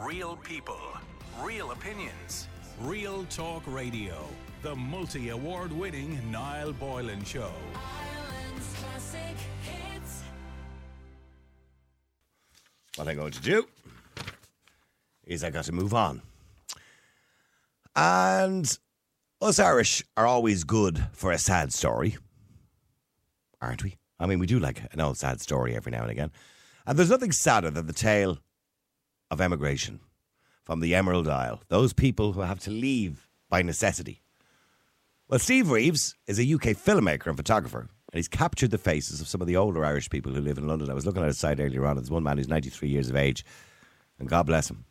Real people, real opinions, real talk radio. The multi award winning Niall Boylan Show. Ireland's classic hits. What I'm going to do is I got to move on. And us Irish are always good for a sad story, aren't we? I mean, we do like an old sad story every now and again. And there's nothing sadder than the tale of emigration from the Emerald Isle, those people who have to leave by necessity. Well, Steve Reeves is a UK filmmaker and photographer, and he's captured the faces of some of the older Irish people who live in London. I was looking at his site earlier on. There's one man who's 93 years of age, and God bless him.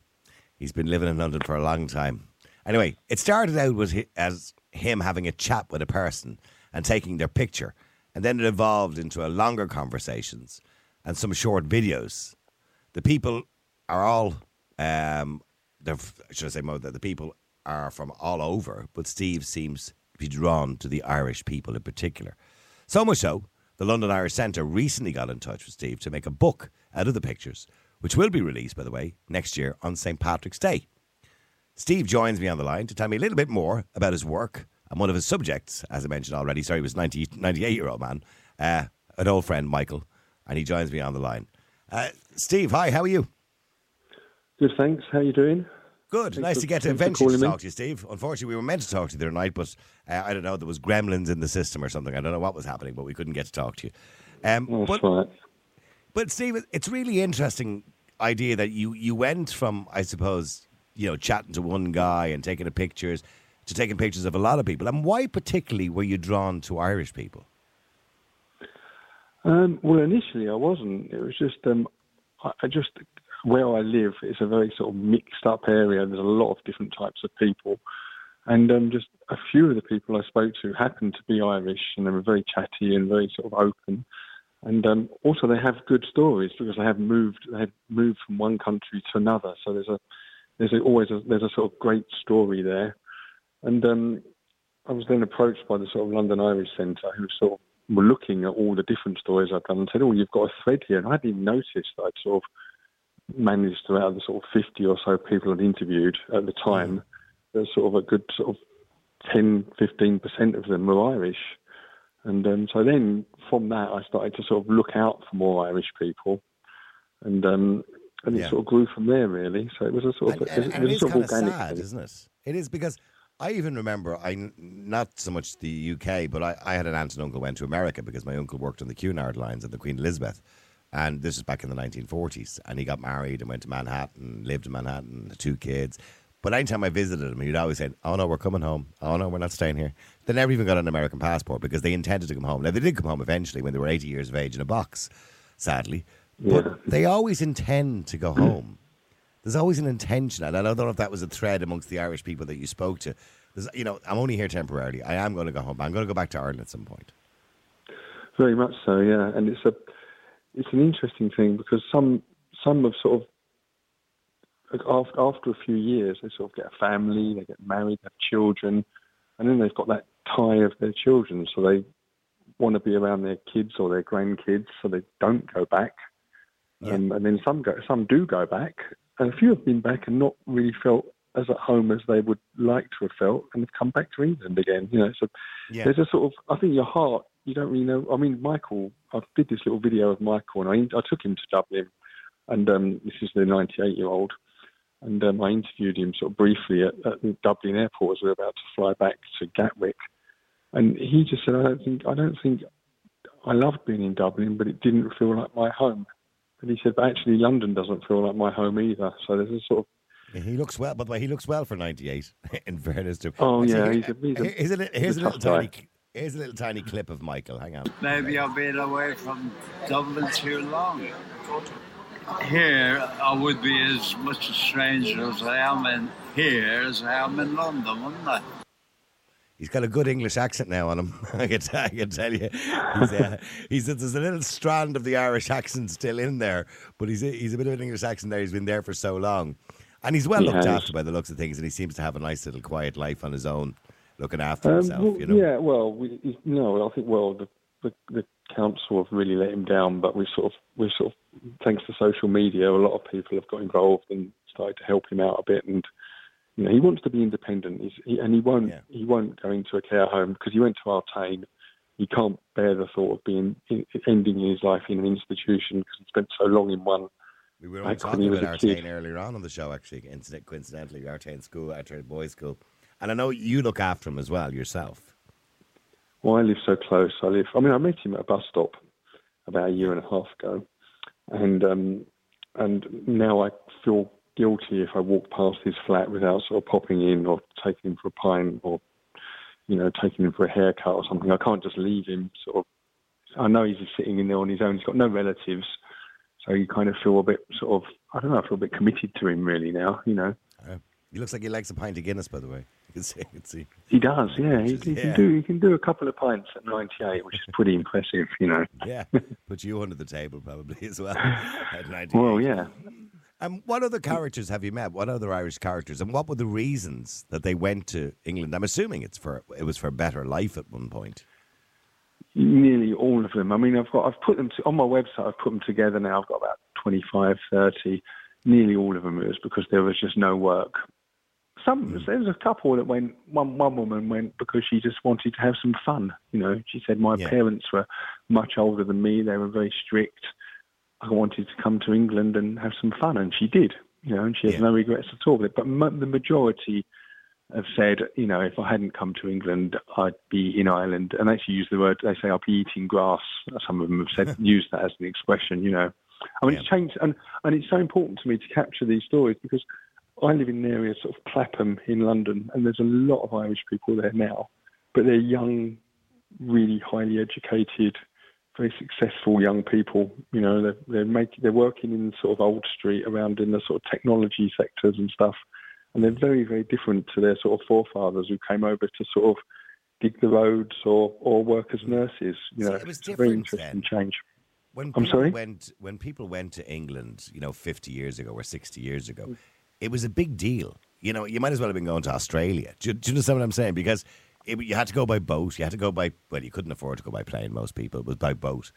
He's been living in London for a long time. Anyway, it started out with as him having a chat with a person and taking their picture, and then it evolved into a longer conversations and some short videos. The people are all, um, they're, should I say, more that the people are from all over, but Steve seems to be drawn to the Irish people in particular. So much so, the London Irish Centre recently got in touch with Steve to make a book out of the pictures, which will be released, by the way, next year on St. Patrick's Day. Steve joins me on the line to tell me a little bit more about his work and one of his subjects, as I mentioned already. Sorry, he was 90, 98 year old man, uh, an old friend, Michael, and he joins me on the line. Uh, Steve, hi, how are you? Good, thanks. How are you doing? Good. Thanks nice for- to get to eventually me. talk to you, Steve. Unfortunately, we were meant to talk to you the other night, but uh, I don't know, there was gremlins in the system or something. I don't know what was happening, but we couldn't get to talk to you. Um, That's but, right. but Steve, it's really interesting idea that you you went from, I suppose, you know, chatting to one guy and taking the pictures to taking pictures of a lot of people. And why particularly were you drawn to Irish people? Um, well, initially I wasn't. It was just um, I, I just where I live is a very sort of mixed up area. There's a lot of different types of people, and um, just a few of the people I spoke to happened to be Irish, and they were very chatty and very sort of open. And um, also, they have good stories because they have moved. They have moved from one country to another. So there's a there's a, always a, there's a sort of great story there. And um, I was then approached by the sort of London Irish Centre, who sort of were looking at all the different stories I've done and said, "Oh, you've got a thread here." And I hadn't even noticed that I'd sort of managed to, out of the sort of 50 or so people I'd interviewed at the time, there's sort of a good sort of 10, 15% of them were Irish. And um, so then from that, I started to sort of look out for more Irish people. And um, and it Yeah. sort of grew from there, really. So it was a sort of, And, and, it, and was it a sort kind of organic. sad, thing. isn't it? It is because I even remember, I not so much the UK, but I, I had an aunt and uncle went to America because my uncle worked on the Cunard lines at the Queen Elizabeth. And this was back in the 1940s. And he got married and went to Manhattan, lived in Manhattan, had two kids. But anytime I visited him, he'd always say, Oh no, we're coming home. Oh no, we're not staying here. They never even got an American passport because they intended to come home. Now, they did come home eventually when they were 80 years of age in a box, sadly. Yeah. But they always intend to go home. There's always an intention, and I don't know if that was a thread amongst the Irish people that you spoke to. There's, you know, I'm only here temporarily. I am going to go home. I'm going to go back to Ireland at some point. Very much so, yeah. And it's a it's an interesting thing because some some have sort of like, after after a few years they sort of get a family, they get married, have children, and then they've got that tie of their children, so they want to be around their kids or their grandkids, so they don't go back. Yeah. Um, and then some go, some do go back, and a few have been back and not really felt as at home as they would like to have felt, and have come back to England again. You know, so Yeah. there's a sort of I think your heart you don't really know. I mean, Michael, I did this little video of Michael, and I, I took him to Dublin, and um, this is the 98 year old, and um, I interviewed him sort of briefly at, at the Dublin airport as we were about to fly back to Gatwick, and he just said, I don't think I don't think I loved being in Dublin, but it didn't feel like my home. And he said, but actually London doesn't feel like my home either. So there's a sort of He looks well, by the way, he looks well for 98, in fairness to him. Oh, yeah, he's a- he's a- here's a, here's a he's a little tiny, guy. Cl- here's a little tiny clip of Michael. Hang on. Maybe I've been away from Dublin too long. Here, I would be as much a stranger as I am in here as I am in London, wouldn't I? He's got a good English accent now on him. I can, t- I can tell you. He's, uh, he's, there's a little strand of the Irish accent still in there, but he's a, he's a bit of an English accent there. He's been there for so long. And he's well He looked has. after by the looks of things, and he seems to have a nice little quiet life on his own, looking after Um, himself, well, you know. Yeah, well, we, no, I think well the, the the council have really let him down, but we sort of we sort of thanks to social media, a lot of people have got involved and started to help him out a bit, and you know he wants to be independent. He's, he, and he won't Yeah. he won't go into a care home because he went to Artane. He can't bear the thought of being ending his life in an institution because he spent so long in one. We were I only couldn't talking about kid. Artane earlier on on the show, actually, incident, coincidentally, Artane School, Artane Boys School. And I know you look after him as well yourself. Well, I live so close. I live. I mean, I met him at a bus stop about a year and a half ago, and um, and now I feel guilty if I walk past his flat without sort of popping in or taking him for a pint or you know taking him for a haircut or something. I can't just leave him. Sort of. I know he's just sitting in there on his own. He's got no relatives, so you kind of feel a bit sort of. I don't know. I feel a bit committed to him really now. You know. Uh, he looks like he likes a pint of Guinness, by the way. You can see. You can see. He does, yeah. He, he Yeah. can do. He can do a couple of pints at ninety-eight, which is pretty impressive, you know. Yeah, put you under the table probably as well. At 98. Well, yeah. Um, what other characters have you met? What other Irish characters? And what were the reasons that they went to England? I'm assuming it's for it was for a better life at one point. Nearly all of them. I mean, I've got, I've put them to, on my website. I've put them together now. I've got about 25, 30. Nearly all of them it was because there was just no work. Some there was a couple that went. One one woman went because she just wanted to have some fun. You know, she said my Yeah. parents were much older than me. They were very strict. I wanted to come to England and have some fun, and she did. You know, and she has Yeah. no regrets at all. But mo- the majority have said, you know, if I hadn't come to England, I'd be in Ireland. And they actually use the word, they say, I'll be eating grass. Some of them have said, use that as an expression, you know. I mean, it's changed, and, and it's so important to me to capture these stories because I live in an area, sort of Clapham in London, and there's a lot of Irish people there now, but they're young, really highly educated, very successful young people. You know, they're they're making they're working in sort of Old Street around in the sort of technology sectors and stuff, and they're very very different to their sort of forefathers who came over to sort of dig the roads or or work as nurses. You know, it was a very interesting then. change. When I'm people sorry? went when people went to England, you know, 50 years ago or 60 years Mm. ago, it was a big deal. You know, you might as well have been going to Australia. Do you, do you understand what I'm saying? Because it, you had to go by boat. You had to go by well, you couldn't afford to go by plane. Most people it was by boat,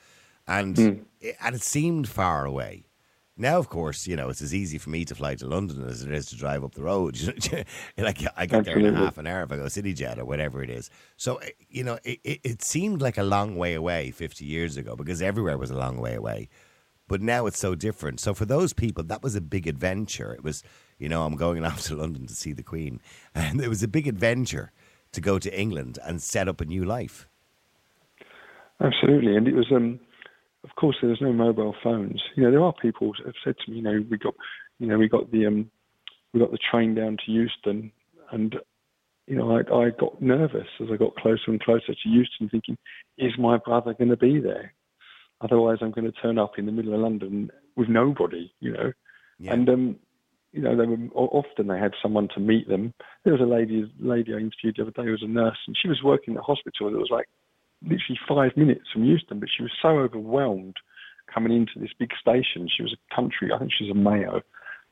and Mm. it, and it seemed far away. Now, of course, you know it's as easy for me to fly to London as it is to drive up the road. Like I get there in a half an hour if I go CityJet or whatever it is. So eh, you know, it, it, it seemed like a long way away 50 years ago because everywhere was a long way away. But now it's so different. So for those people, that was a big adventure. It was, you know, I'm going off to London to see the Queen, and it was a big adventure to go to England and set up a new life. Absolutely, and it was. Um, of course, there was no mobile phones. You know, there are people who have said to me, you know, we got, you know, we got the um, we got the train down to Euston, and you know, I, I got nervous as I got closer and closer to Euston, thinking, is my brother going to be there? Otherwise, I'm going to turn up in the middle of London with nobody. You know, Yeah. and um, you know, they were often they had someone to meet them. There was a lady, lady I interviewed the other day who was a nurse, and she was working at a hospital that was like literally five minutes from Euston, but she was so overwhelmed coming into this big station. She was a country, I think she was a Mayo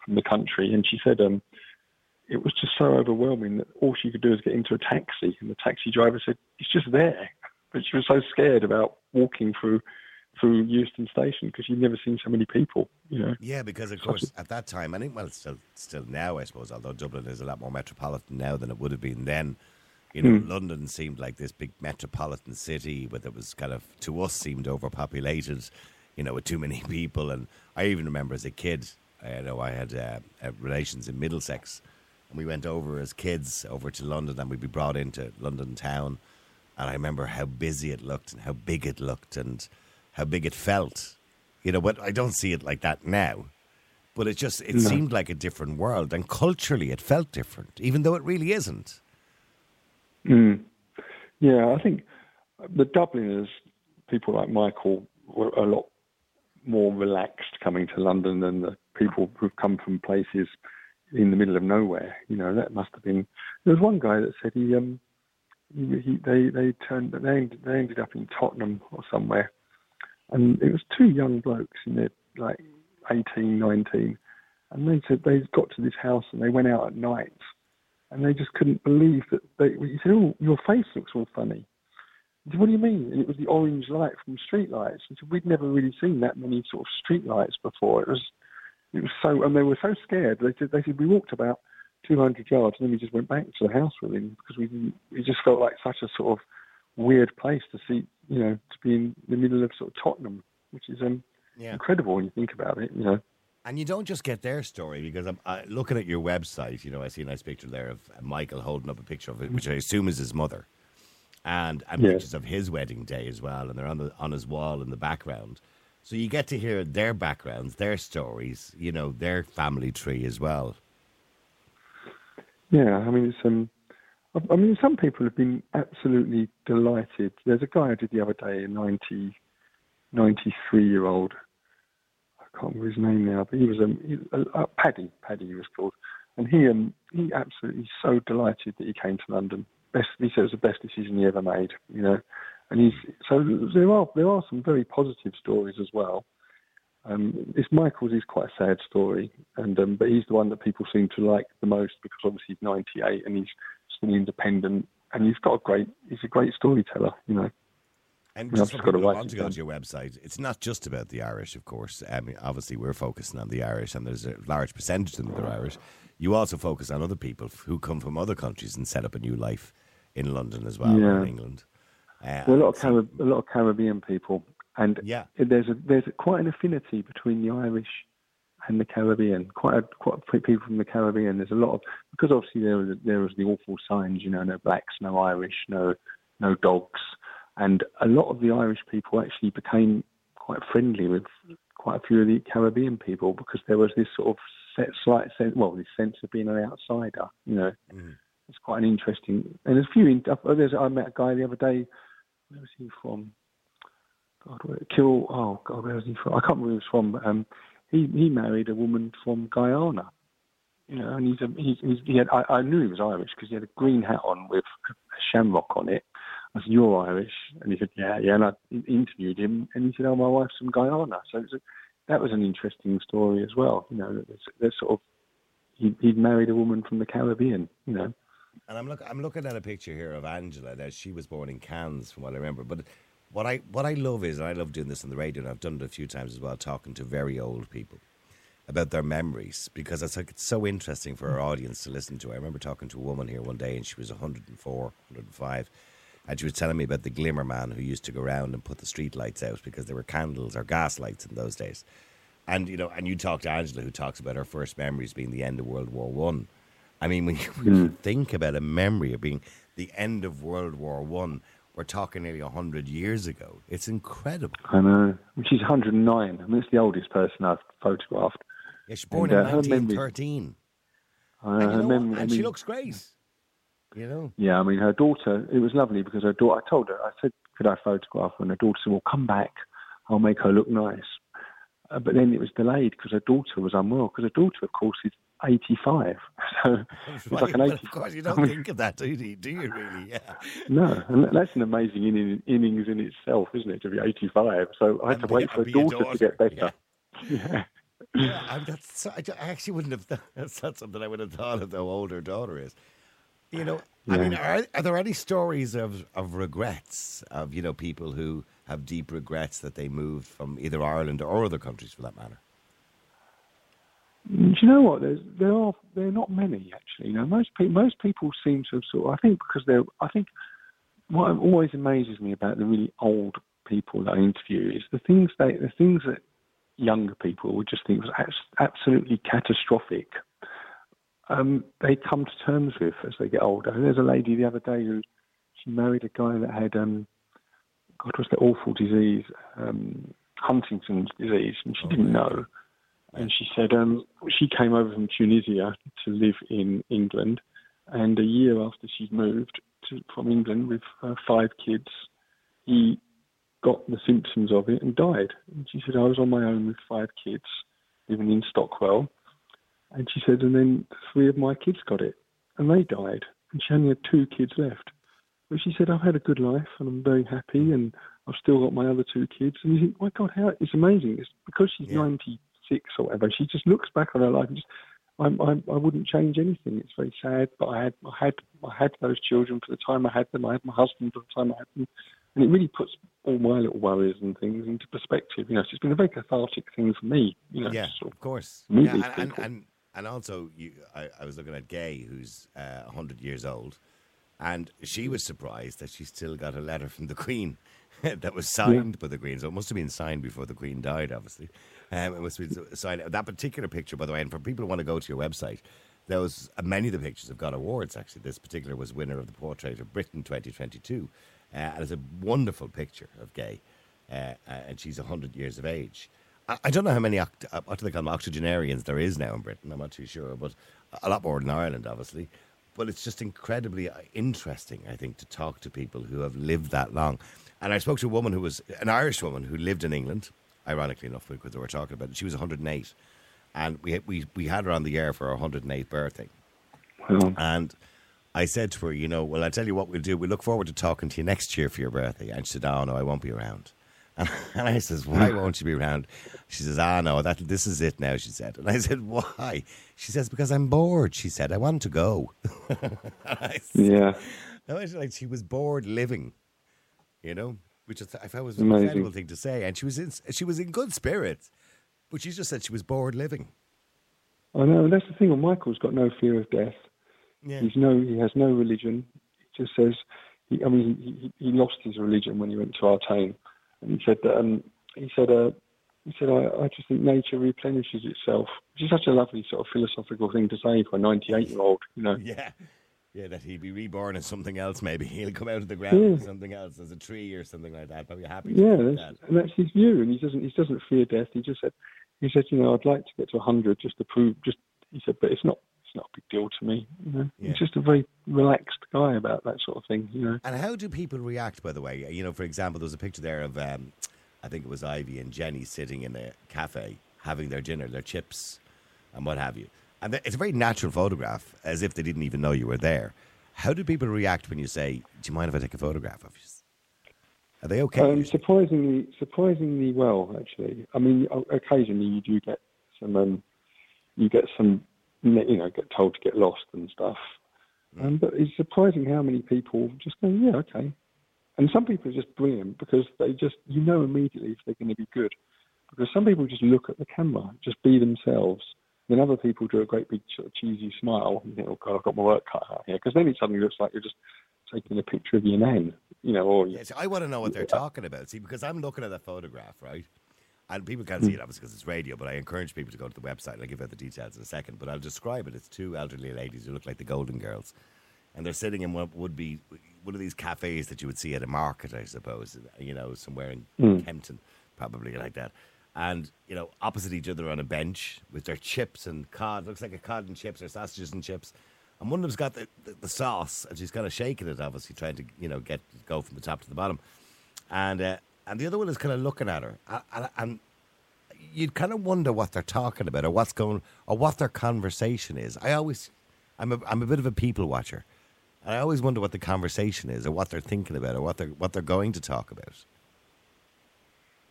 from the country, and she said um, it was just so overwhelming that all she could do was get into a taxi, and the taxi driver said it's just there. But she was so scared about walking through through Euston Station because she'd never seen so many people. You know. Yeah, because of course at that time, I think well, still still now, I suppose. Although Dublin is a lot more metropolitan now than it would have been then. You know, London seemed like this big metropolitan city, but it was kind of to us seemed overpopulated. You know, with too many people, and I even remember as a kid, I know I had uh, uh, relations in Middlesex, and we went over as kids over to London, and we'd be brought into London town, and I remember how busy it looked and how big it looked and how big it felt. You know, but I don't see it like that now. But it just it seemed like a different world, and culturally it felt different, even though it really isn't. Mm. Yeah, I think the Dubliners, people like Michael, were a lot more relaxed coming to London than the people who've come from places in the middle of nowhere. You know, that must have been. There was one guy that said he, um, he, he they they turned they ended, they ended up in Tottenham or somewhere, and it was two young blokes in their like 18, 19, and they said they got to this house and they went out at night and they just couldn't believe that they. He said, "Oh, your face looks all funny." Said, what do you mean? And it was the orange light from street lights. And so we'd never really seen that many sort of street lights before. It was, It was so, and they were so scared. They said, they said we walked about 200 yards and then we just went back to the house with him because we didn't, just felt like such a sort of weird place to see, you know, to be in the middle of sort of Tottenham, which is um, Yeah. incredible when you think about it, you know. And you don't just get their story because I'm I, looking at your website. You know, I see a nice picture there of Michael holding up a picture of it, which I assume is his mother, and and Yeah. pictures of his wedding day as well, and they're on the on his wall in the background. So you get to hear their backgrounds, their stories, you know, their family tree as well. Yeah, I mean, it's um, I- mean, some people have been absolutely delighted. There's a guy I did the other day, a 90, 93 year old. I can't remember his name now, but he was uh, Paddy. Paddy he was called, and he um, he absolutely so delighted that he came to London. Best, he said it was the best decision he ever made. You know, and he's so there are there are some very positive stories as well. Um, this Michael's is quite a sad story, and um, but he's the one that people seem to like the most because obviously he's 98 and he's independent, and he's got a great he's a great storyteller, you know. And just just people who want to go down. to your website, it's not just about the Irish, of course. I mean, obviously, we're focusing on the Irish, and there's a large percentage of them that are Irish. You also focus on other people who come from other countries and set up a new life in London as well, Yeah. in England. Uh, Well, a lot of Carib- a lot of Caribbean people, and Yeah. there's a there's a, quite an affinity between the Irish and the Caribbean. Quite a, quite a few people from the Caribbean. There's a lot of because obviously there was there was the awful signs, you know, no blacks, no Irish, no no dogs, and a lot of the Irish people actually became quite friendly with quite a few of the Caribbean people because there was this sort of set, slight sense, well, this sense of being an outsider, you know. It's quite an interesting, and there's a few. Uh, there's, I met a guy the other day. Where was he from? God, where, Kill. Oh God, where was he from? I can't remember where he was from. But, um, he he married a woman from Guyana. You know, and he's a, he's, he's he had. I, I knew he was Irish because he had a green hat on with a shamrock on it. I said, "You're Irish," and he said, "Yeah, yeah." And I interviewed him, and he said, "Oh, my wife's from Guyana." So it's a, that was an interesting story as well. You know, there's, there's sort of he, he'd married a woman from the Caribbean. You know. And I'm look, I'm looking at a picture here of Angela. Now she was born in Cannes, from what I remember. But what I what I love is, and I love doing this on the radio, and I've done it a few times as well, talking to very old people about their memories because it's like it's so interesting for our mm. audience to listen to. I remember talking to a woman here one day, and she was 104, 105, and she was telling me about the glimmer man who used to go around and put the street lights out because there were candles or gas lights in those days. And you know, and you talk to Angela, who talks about her first memories being the end of World War One. I mean, when you, when you mm. think about a memory of being the end of World War One, we're talking nearly hundred years ago. It's incredible. I know. She's 109. I mean, it's the oldest person I've photographed. Yeah, she's born And, in uh, her memory- 1913, Uh, and, her memory- I and she mean- looks great. You know, Yeah, I mean, her daughter, it was lovely because her daughter, I told her, I said, could I photograph her? And her daughter said, well, come back. I'll make her look nice. Uh, but then it was delayed because her daughter was unwell because her daughter, of course, is 85. So it's like an Well, 80. of course, you don't think of that, do you? Do you really? Yeah. No, and that's an amazing inning, innings in itself, isn't it, to be 85? So I had And to be- wait for a daughter, to get better. Yeah. Yeah, I, that's, so- I, I actually wouldn't have. thought- That's not something I would have thought of. How older daughter is. You know, I mean, are, are there any stories of, of regrets of you know people who have deep regrets that they moved from either Ireland or other countries for that matter? Do you know what? There's, there are there are not many actually. You know, most people most people seem to have sort. Of, I think because they're. I think what always amazes me about the really old people that I interview is the things they the things that younger people would just think was absolutely catastrophic. Um, they come to terms with as they get older. There's a lady the other day who she married a guy that had um, God, was that awful disease, um, Huntington's disease, and she didn't know. And she said um, she came over from Tunisia to live in England, and a year after she'd moved to, from England with uh, five kids, he got the symptoms of it and died. And she said, I was on my own with five kids living in Stockwell. And she said, and then three of my kids got it and they died. And she only had two kids left. But she said, I've had a good life and I'm very happy and I've still got my other two kids. And you think, my God, how it's amazing. It's because she's Yeah. 96 or whatever. She just looks back on her life and just, I'm, I'm, I wouldn't change anything. It's very sad, but I had, I had, I had those children for the time I had them. I had my husband for the time I had them. and it really puts all my little worries and things into perspective. You know, so it's been a very cathartic thing for me. You know, Yeah, sort of course. meet Yeah, and, and, and and also, you, I, I was looking at Gay, who's uh, hundred years old, and she was surprised that she still got a letter from the Queen that was signed by the Queen. So it must have been signed before the Queen died, obviously. Um, it must signed. That particular picture, by the way, and for people who want to go to your website, there was uh, many of the pictures have got awards. Actually, this particular was winner of the Portrait of Britain 2022, uh, and it's a wonderful picture of Gay, uh, uh, and she's hundred years of age. I, I don't know how many oct- uh, what do they call them octogenarians there is now in Britain. I'm not too sure, but a lot more in Ireland, obviously. But it's just incredibly interesting, I think, to talk to people who have lived that long. And I spoke to a woman who was an Irish woman who lived in England, ironically enough, because they were talking about it. She was 108, and we we we had her on the air for her 108th birthday. And I said to her, you know, well, I'll tell you what we'll do. We look forward to talking to you next year for your birthday. And she said, oh, no, I won't be around. And, and I says, why won't you be around? She says, ah, no, that this is it now, she said. And I said, why? She says, because I'm bored. She said, I want to go. I said, yeah, no, it's like she was bored living, you know, which I th- I thought was an Amazing. incredible thing to say. And she was in, she was in good spirits, but she just said she was bored living. I know. and That's the thing. Well, Michael's got no fear of death. Yeah. He's no, he has no religion. He just says, he, I mean, he, he he lost his religion when he went to Artane, and he said that, um, he said, uh, he said, I, I just think nature replenishes itself, which is such a lovely sort of philosophical thing to say for a 98 year old, you know. Yeah. Yeah, that he'd be reborn as something else, maybe. He'll come out of the ground Yeah. as something else, as a tree or something like that. Probably happy. to Yeah, that's, and that's his view, and he doesn't he doesn't fear death. He just said, he said, you know, I'd like to get to 100 just to prove, just he said, but it's not it's not a big deal to me. You know, Yeah. he's just a very relaxed guy about that sort of thing. You know. And how do people react, by the way? You know, for example, there was a picture there of, um, I think it was Ivy and Jenny sitting in a cafe having their dinner, their chips, and what have you. And it's a very natural photograph, as if they didn't even know you were there. How do people react when you say, "Do you mind if I take a photograph of you?" Are they okay? Um, surprisingly, surprisingly well, actually. I mean, occasionally you do get some, um, you get some, you know, get told to get lost and stuff. Um, but it's surprising how many people just go, yeah, okay. And some people are just brilliant because they just, you know, immediately if they're going to be good. Because some people just look at the camera, just be themselves. Then other people do a great big sort of cheesy smile and think, oh God, I've got my work cut out here. Because then it suddenly looks like you're just taking a picture of your nan, you know, or Yes, I want to know what they're talking about. See, because I'm looking at that photograph, right? And people can't see it obviously because it's radio, but I encourage people to go to the website. and I'll give out the details in a second, but I'll describe it. It's two elderly ladies who look like the Golden Girls, and they're sitting in what would be one of these cafes that you would see at a market, I suppose. You know, somewhere in hmm. Kempton, probably like that. And you know, opposite each other on a bench with their chips and cod. Looks like a cod and chips or sausages and chips. And one of them's got the, the, the sauce, and she's kind of shaking it, obviously trying to you know get go from the top to the bottom. And uh, and the other one is kind of looking at her, and, and, you'd kind of wonder what they're talking about, or what's going, or what their conversation is. I always, I'm a, I'm a bit of a people watcher, and I always wonder what the conversation is, or what they're thinking about, or what they're what they're going to talk about.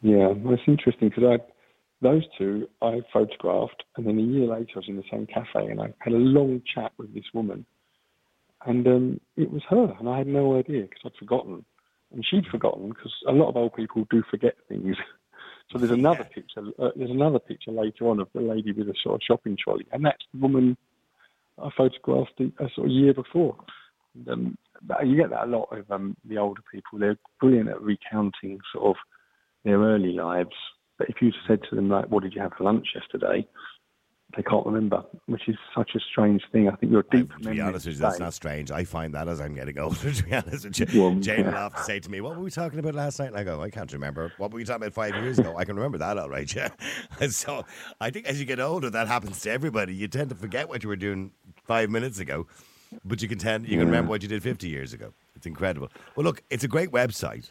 Yeah, well, it's interesting because I, those two I photographed, and then a year later I was in the same cafe and I had a long chat with this woman, and um, it was her, and I had no idea because I'd forgotten, and she'd forgotten because a lot of old people do forget things. so there's another Yeah. picture. Uh, there's another picture later on of the lady with a sort of shopping trolley, and that's the woman I photographed a, a sort of year before. And, um, but you get that a lot of um, the older people. They're brilliant at recounting sort of their early lives. But if you said to them like, "What did you have for lunch yesterday?" They can't remember, which is such a strange thing. I think your I, deep to be honest with you, that's not strange. I find that as I'm getting older, to be honest with you. Well, Jane will yeah. to say to me, What were we talking about last night? And I go, I can't remember. What were we talking about five years ago? I can remember that all right, yeah. And so I think as you get older, that happens to everybody. You tend to forget what you were doing five minutes ago, but you can tend, you can remember what you did 50 years ago. It's incredible. Well, look, it's a great website.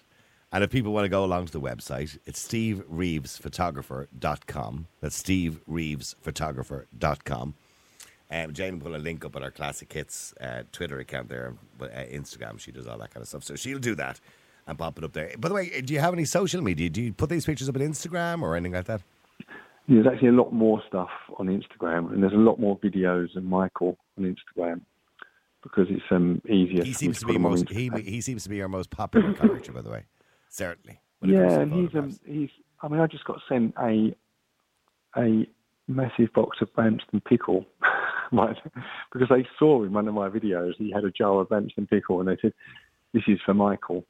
And if people want to go along to the website, it's stevereevesphotographer.com. That's stevereevesphotographer.com. Um, Jane will put a link up on our Classic Hits uh, Twitter account there, but uh, Instagram. She does all that kind of stuff. So she'll do that and pop it up there. By the way, do you have any social media? Do you put these pictures up on Instagram or anything like that? There's actually a lot more stuff on Instagram, and there's a lot more videos than Michael on Instagram because it's um, easier. He seems to put be most he, he seems to be our most popular character, by the way. Certainly. when it comes Yeah, and he's um, he's. I mean, I just got sent a a massive box of Branston pickle, right? Because they saw in one of my videos he had a jar of Branston pickle, and they said, "This is for Michael."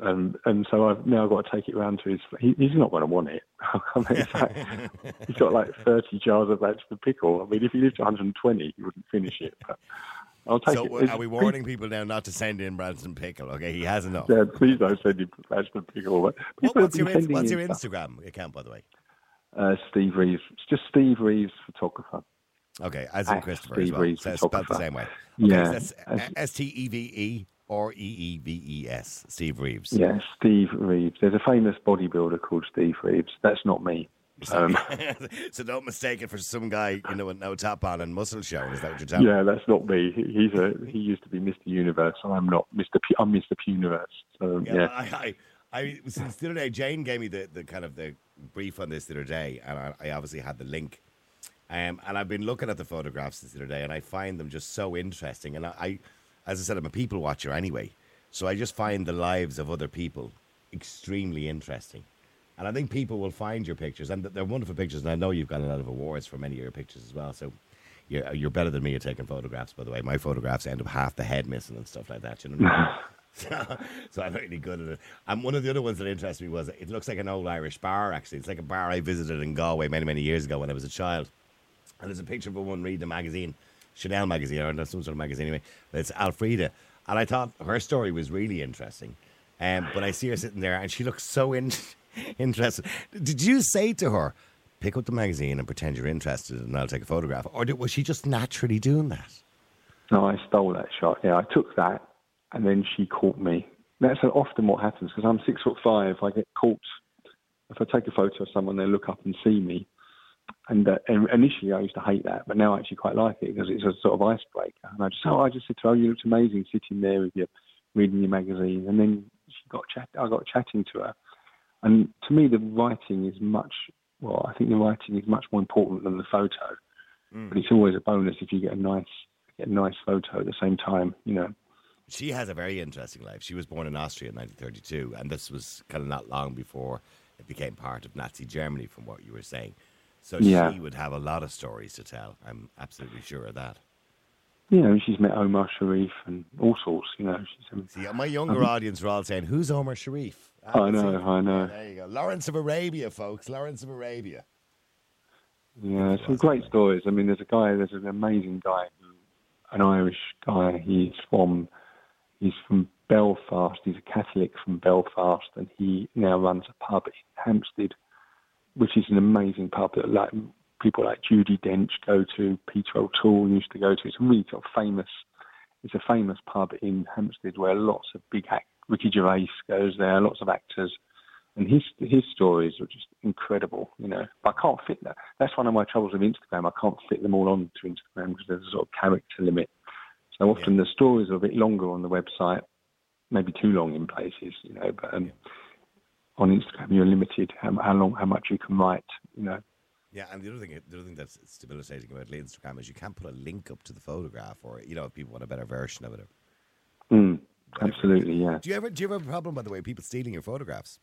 Um, and so I've now got to take it round to his. He, he's not going to want it. I mean, like, he's got like 30 jars of Branston pickle. I mean, if he lived to 120, he wouldn't finish it. But I'll take So it. are we warning people now not to send in Branston Pickle? Okay, he has enough. Yeah, please don't send him Branston pickle. What, what's your, what's in your stuff. Instagram account, by the way? Uh, Steve Reeves. It's just Steve Reeves, photographer. Okay, as in At Christopher as Steve well. Reeves So spelled the same way. Okay, Yeah, so as- S T E V E or E E V E S. Steve Reeves. Yeah, Steve Reeves. There's a famous bodybuilder called Steve Reeves. That's not me. Um, so don't mistake it for some guy, you know, with no top on and muscle showing. Is that what you're telling yeah, that's not me. He's a he used to be Mr. Universe. I'm not Mr. P- I'm Mr. P Universe. So Yeah, yeah, I, I, I, since the other day, Jane gave me the, the kind of the brief on this the other day, and I, I obviously had the link. Um, and I've been looking at the photographs this the other day, and I find them just so interesting. And I, I, as I said, I'm a people watcher anyway, so I just find the lives of other people extremely interesting. And I think people will find your pictures, and they're wonderful pictures. And I know you've got a lot of awards for many of your pictures as well. So you're, you're better than me at taking photographs, by the way. My photographs end up half the head missing and stuff like that. You know what I mean? so, so I'm really good at it. And one of the other ones that interested me was it looks like an old Irish bar, actually. It's like a bar I visited in Galway many, many years ago when I was a child. And there's a picture of a woman reading a magazine, Chanel magazine, or some sort of magazine anyway. But it's Alfreda. And I thought her story was really interesting. Um, but I see her sitting there and she looks so in- interested. Did you say to her, pick up the magazine and pretend you're interested and I'll take a photograph? Or did, was she just naturally doing that? no, I stole that shot. Yeah, I took that, and then she caught me. That's often what happens because I'm six foot five. I get caught. If I take a photo of someone, they look up and see me. And, uh, initially, I used to hate that, but now I actually quite like it because it's a sort of icebreaker. And I just, oh, I just said to her, oh, you looked amazing sitting there with your reading your magazine. And then she got chat. I got chatting to her, and to me, the writing is much. Well, I think the writing is much more important than the photo. But it's always a bonus if you get a nice, get a nice photo at the same time. You know. She has a very interesting life. She was born in Austria in 1932, and this was kind of not long before it became part of Nazi Germany, from what you were saying. So Yeah. she would have a lot of stories to tell. I'm absolutely sure of that. You know, she's met Omar Sharif and all sorts. You know, she's. Um, See, my younger audience are all saying, "Who's Omar Sharif?" I know, I know. There you go, Lawrence of Arabia, folks. Lawrence of Arabia. Yeah, some great stories. I mean, there's a guy, there's an amazing guy, an Irish guy. He's from, he's from Belfast. He's a Catholic from Belfast, and he now runs a pub in Hampstead, which is an amazing pub that like people like Judi Dench go to. Peter O'Toole used to go to. It's a really sort of famous. It's a famous pub in Hampstead where lots of big act. Ricky Gervais goes there. Lots of actors and his his stories are just incredible. You know, I can't fit that. That's one of my troubles with Instagram. I can't fit them all onto Instagram because there's a sort of character limit. So often the stories are a bit longer on the website, maybe too long in places. You know, but um, on Instagram you're limited how, how long, how much you can write. You know. Yeah, and the other thing, the other thing that's debilitating about Instagram is you can't put a link up to the photograph, or you know, if people want a better version of it. Or, Mm, absolutely, yeah. do you ever do you ever have a problem, by the way, people stealing your photographs?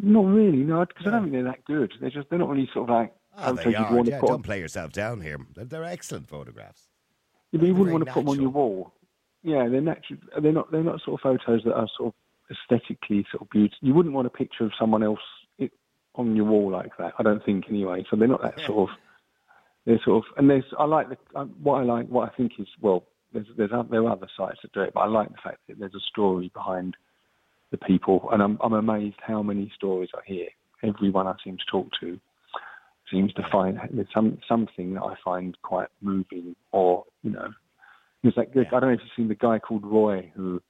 Not really, no, because I don't think they're that good. They're just they're not really sort of like Oh, they you'd are. want to Yeah, don't play yourself down here. They're, they're excellent photographs. Yeah, but you wouldn't want to put them on your wall. Yeah, they're natural. They're not. They're not sort of photos that are sort of aesthetically sort of beautiful. You wouldn't want a picture of someone else it, on your wall like that. I don't think anyway. So they're not that sort of. They're sort of. And there's. I like the. um, What I like. What I think is well. There's. There's. There are other sites that do it, but I like the fact that there's a story behind the people, and I'm. I'm amazed how many stories I hear. Everyone I seem to talk to seems to find there's some something that I find quite moving, or you know, it's like I don't know if you've seen the guy called Roy who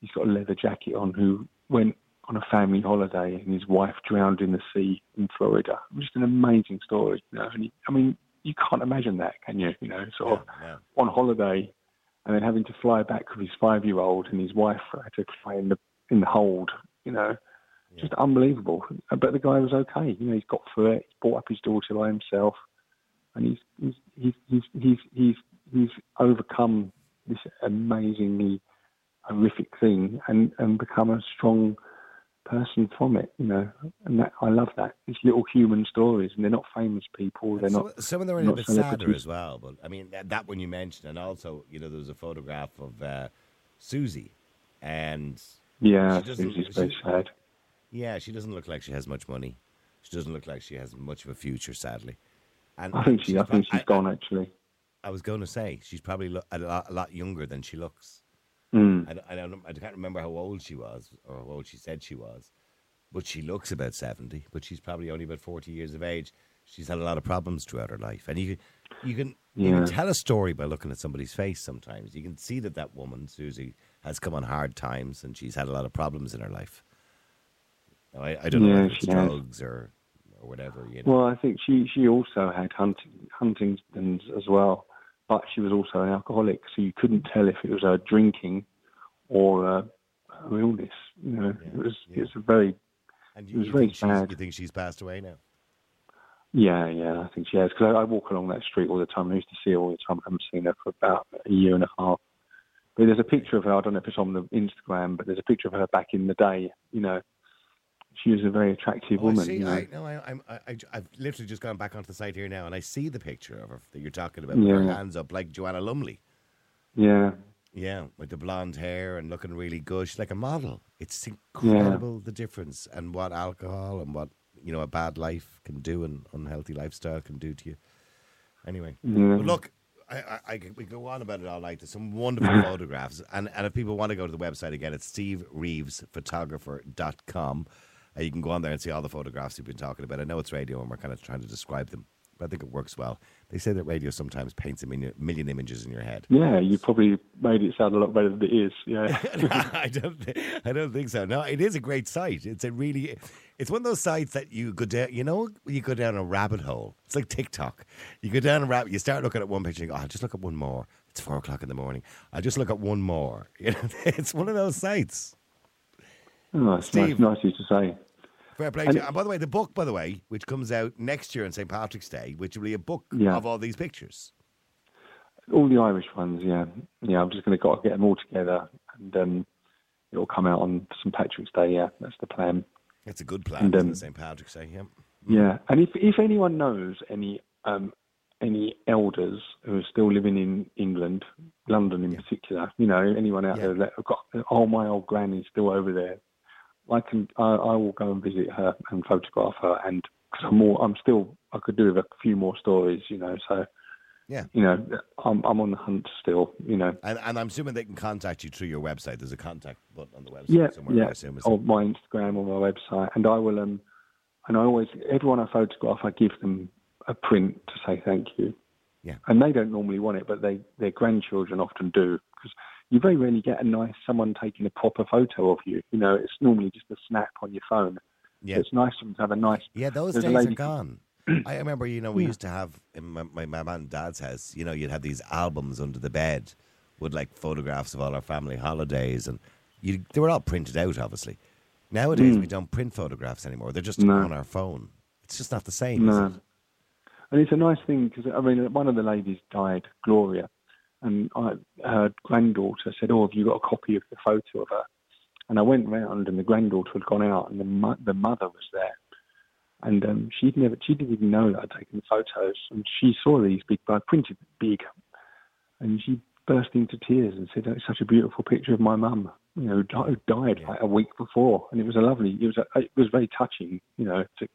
he's got a leather jacket on who went on a family holiday and his wife drowned in the sea in Florida. Just an amazing story, you know. And he, I mean, you can't imagine that, can you? You know, sort of Yeah. on holiday and then having to fly back with his five-year-old and his wife had to fly in the in the hold. You know, just unbelievable. But the guy was okay. You know, he's got through it. He's brought up his daughter by himself, and he's he's he's he's he's he's, he's overcome this amazingly horrific thing and, and become a strong person from it, you know. And that, I love that. It's little human stories, and they're not famous people. They're some, not. some of them are a bit sadder as well, but I mean that, that one you mentioned, and also you know there was a photograph of uh, Susie, and Yeah, She doesn't- Susie's very sad. yeah, she doesn't look like she has much money. She doesn't look like she has much of a future, sadly. And I think she. I think she's gone actually. I was going to say she's probably lo- a, lot, a lot younger than she looks. Mm. I, I, don't, I can't remember how old she was or how old she said she was, but she looks about 70, but she's probably only about 40 years of age. She's had a lot of problems throughout her life. And you, you, can, you can tell a story by looking at somebody's face sometimes. You can see that that woman, Susie, has come on hard times and she's had a lot of problems in her life. Now, I, I don't know if it's she has. drugs or, or whatever. You know. Well, I think she she also had hunting, Huntington's as well, but she was also an alcoholic, so you couldn't tell if it was her drinking or uh, her illness. You know, Yeah, it was yeah. it's a very and it you, was you very think she's, you think she's passed away now? yeah yeah. I think she has because I, I walk along that street all the time. I used to see her all the time. I haven't seen her for about a year and a half. But there's a picture of her. I don't know if it's on the Instagram, but there's a picture of her back in the day. You know, she was a very attractive Oh, I woman. see. you know. I, no, I, I'm, I, I, I've literally just gone back onto the site here now, and I see the picture of her that you're talking about with her Yeah. hands up, like Joanna Lumley. Yeah. Yeah, with the blonde hair and looking really good. She's like a model. It's incredible the difference and what alcohol and what you know a bad life can do and unhealthy lifestyle can do to you. Anyway, Yeah. look, I, I, I we go on about it all night. There's some wonderful photographs, and and if people want to go to the website again, it's stevereevesphotographer.com. Uh, you can go on there and see all the photographs we've been talking about. I know it's radio, and we're kind of trying to describe them, but I think it works well. They say that radio sometimes paints a million, million images in your head. Yeah, you probably made it sound a lot better than it is. Yeah. I don't. thi- I don't think so. No, it is a great site. It's a really. It's one of those sites that you go down. You know, you go down a rabbit hole. It's like TikTok. You go down a rabbit. You start looking at one picture. and you go, "Oh, I'll just look at one more. It's four o'clock in the morning. I'll just look at one more. You know, it's one of those sites. Oh, it's Steve. nice, nice of you to say. Fair play. And- to you. And by the way, the book, by the way, which comes out next year on St Patrick's Day, which will be a book Yeah. of all these pictures. All the Irish ones, yeah. Yeah, I'm just going to get them all together and um, it'll come out on St. Patrick's Day, yeah. That's the plan. It's a good plan. And, um, St Patrick's Day. Yeah. Yeah. And if, if anyone knows any um, any elders who are still living in England, London in Yeah. particular, you know, anyone out Yeah. there that have got, oh, my old granny's still over there, I can, I, I will go and visit her and photograph her. And because I'm more, I'm still, I could do with a few more stories, you know, so. Yeah. You know, I'm I'm on the hunt still. You know, And, and I'm assuming they can contact you through your website. There's a contact button on the website yeah, somewhere. I yeah, assume, is on my Instagram, on my website, and I will. Um, and I always, everyone I photograph, I give them a print to say thank you. Yeah. And they don't normally want it, but they their grandchildren often do because you very rarely get a nice someone taking a proper photo of you. You know, it's normally just a snap on your phone. Yeah. It's nice for them to have a nice. Yeah, those days are gone. I remember, you know, we Yeah. used to have in my, my, my mum and dad's house, you know, you'd have these albums under the bed with like photographs of all our family holidays, and you, they were all printed out, obviously. Nowadays, we don't print photographs anymore. They're just Mm. No. on our phone. It's just not the same, No. it? And it's a nice thing because I mean, one of the ladies died, Gloria, and I, her granddaughter said, "Oh, have you got a copy of the photo of her?" And I went round, and the granddaughter had gone out, and the mo- the mother was there, and um, she'd never, she didn't even know that I'd taken the photos, and she saw these big, I printed big, and she burst into tears and said, "It's such a beautiful picture of my mum." You know, who died like a week before, and it was a lovely. It was a, it was very touching, you know, to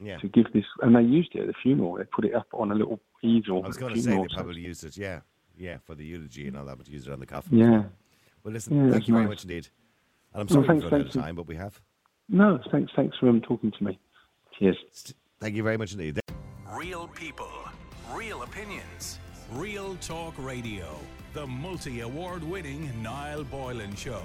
Yeah. to give this, and they used it at the funeral. They put it up on a little easel. I was going to say they probably used it, yeah. Yeah, for the eulogy and all that, but used it on the coffin. Yeah. Well, listen, Yeah, thank that's you very nice. much indeed. And I'm Well, sorry thanks- we've run out of for- time, but we have. No, thanks, thanks for um, talking to me. Cheers. Thank you very much indeed. Real people, real opinions, real talk radio. The multi award winning Niall Boylan Show.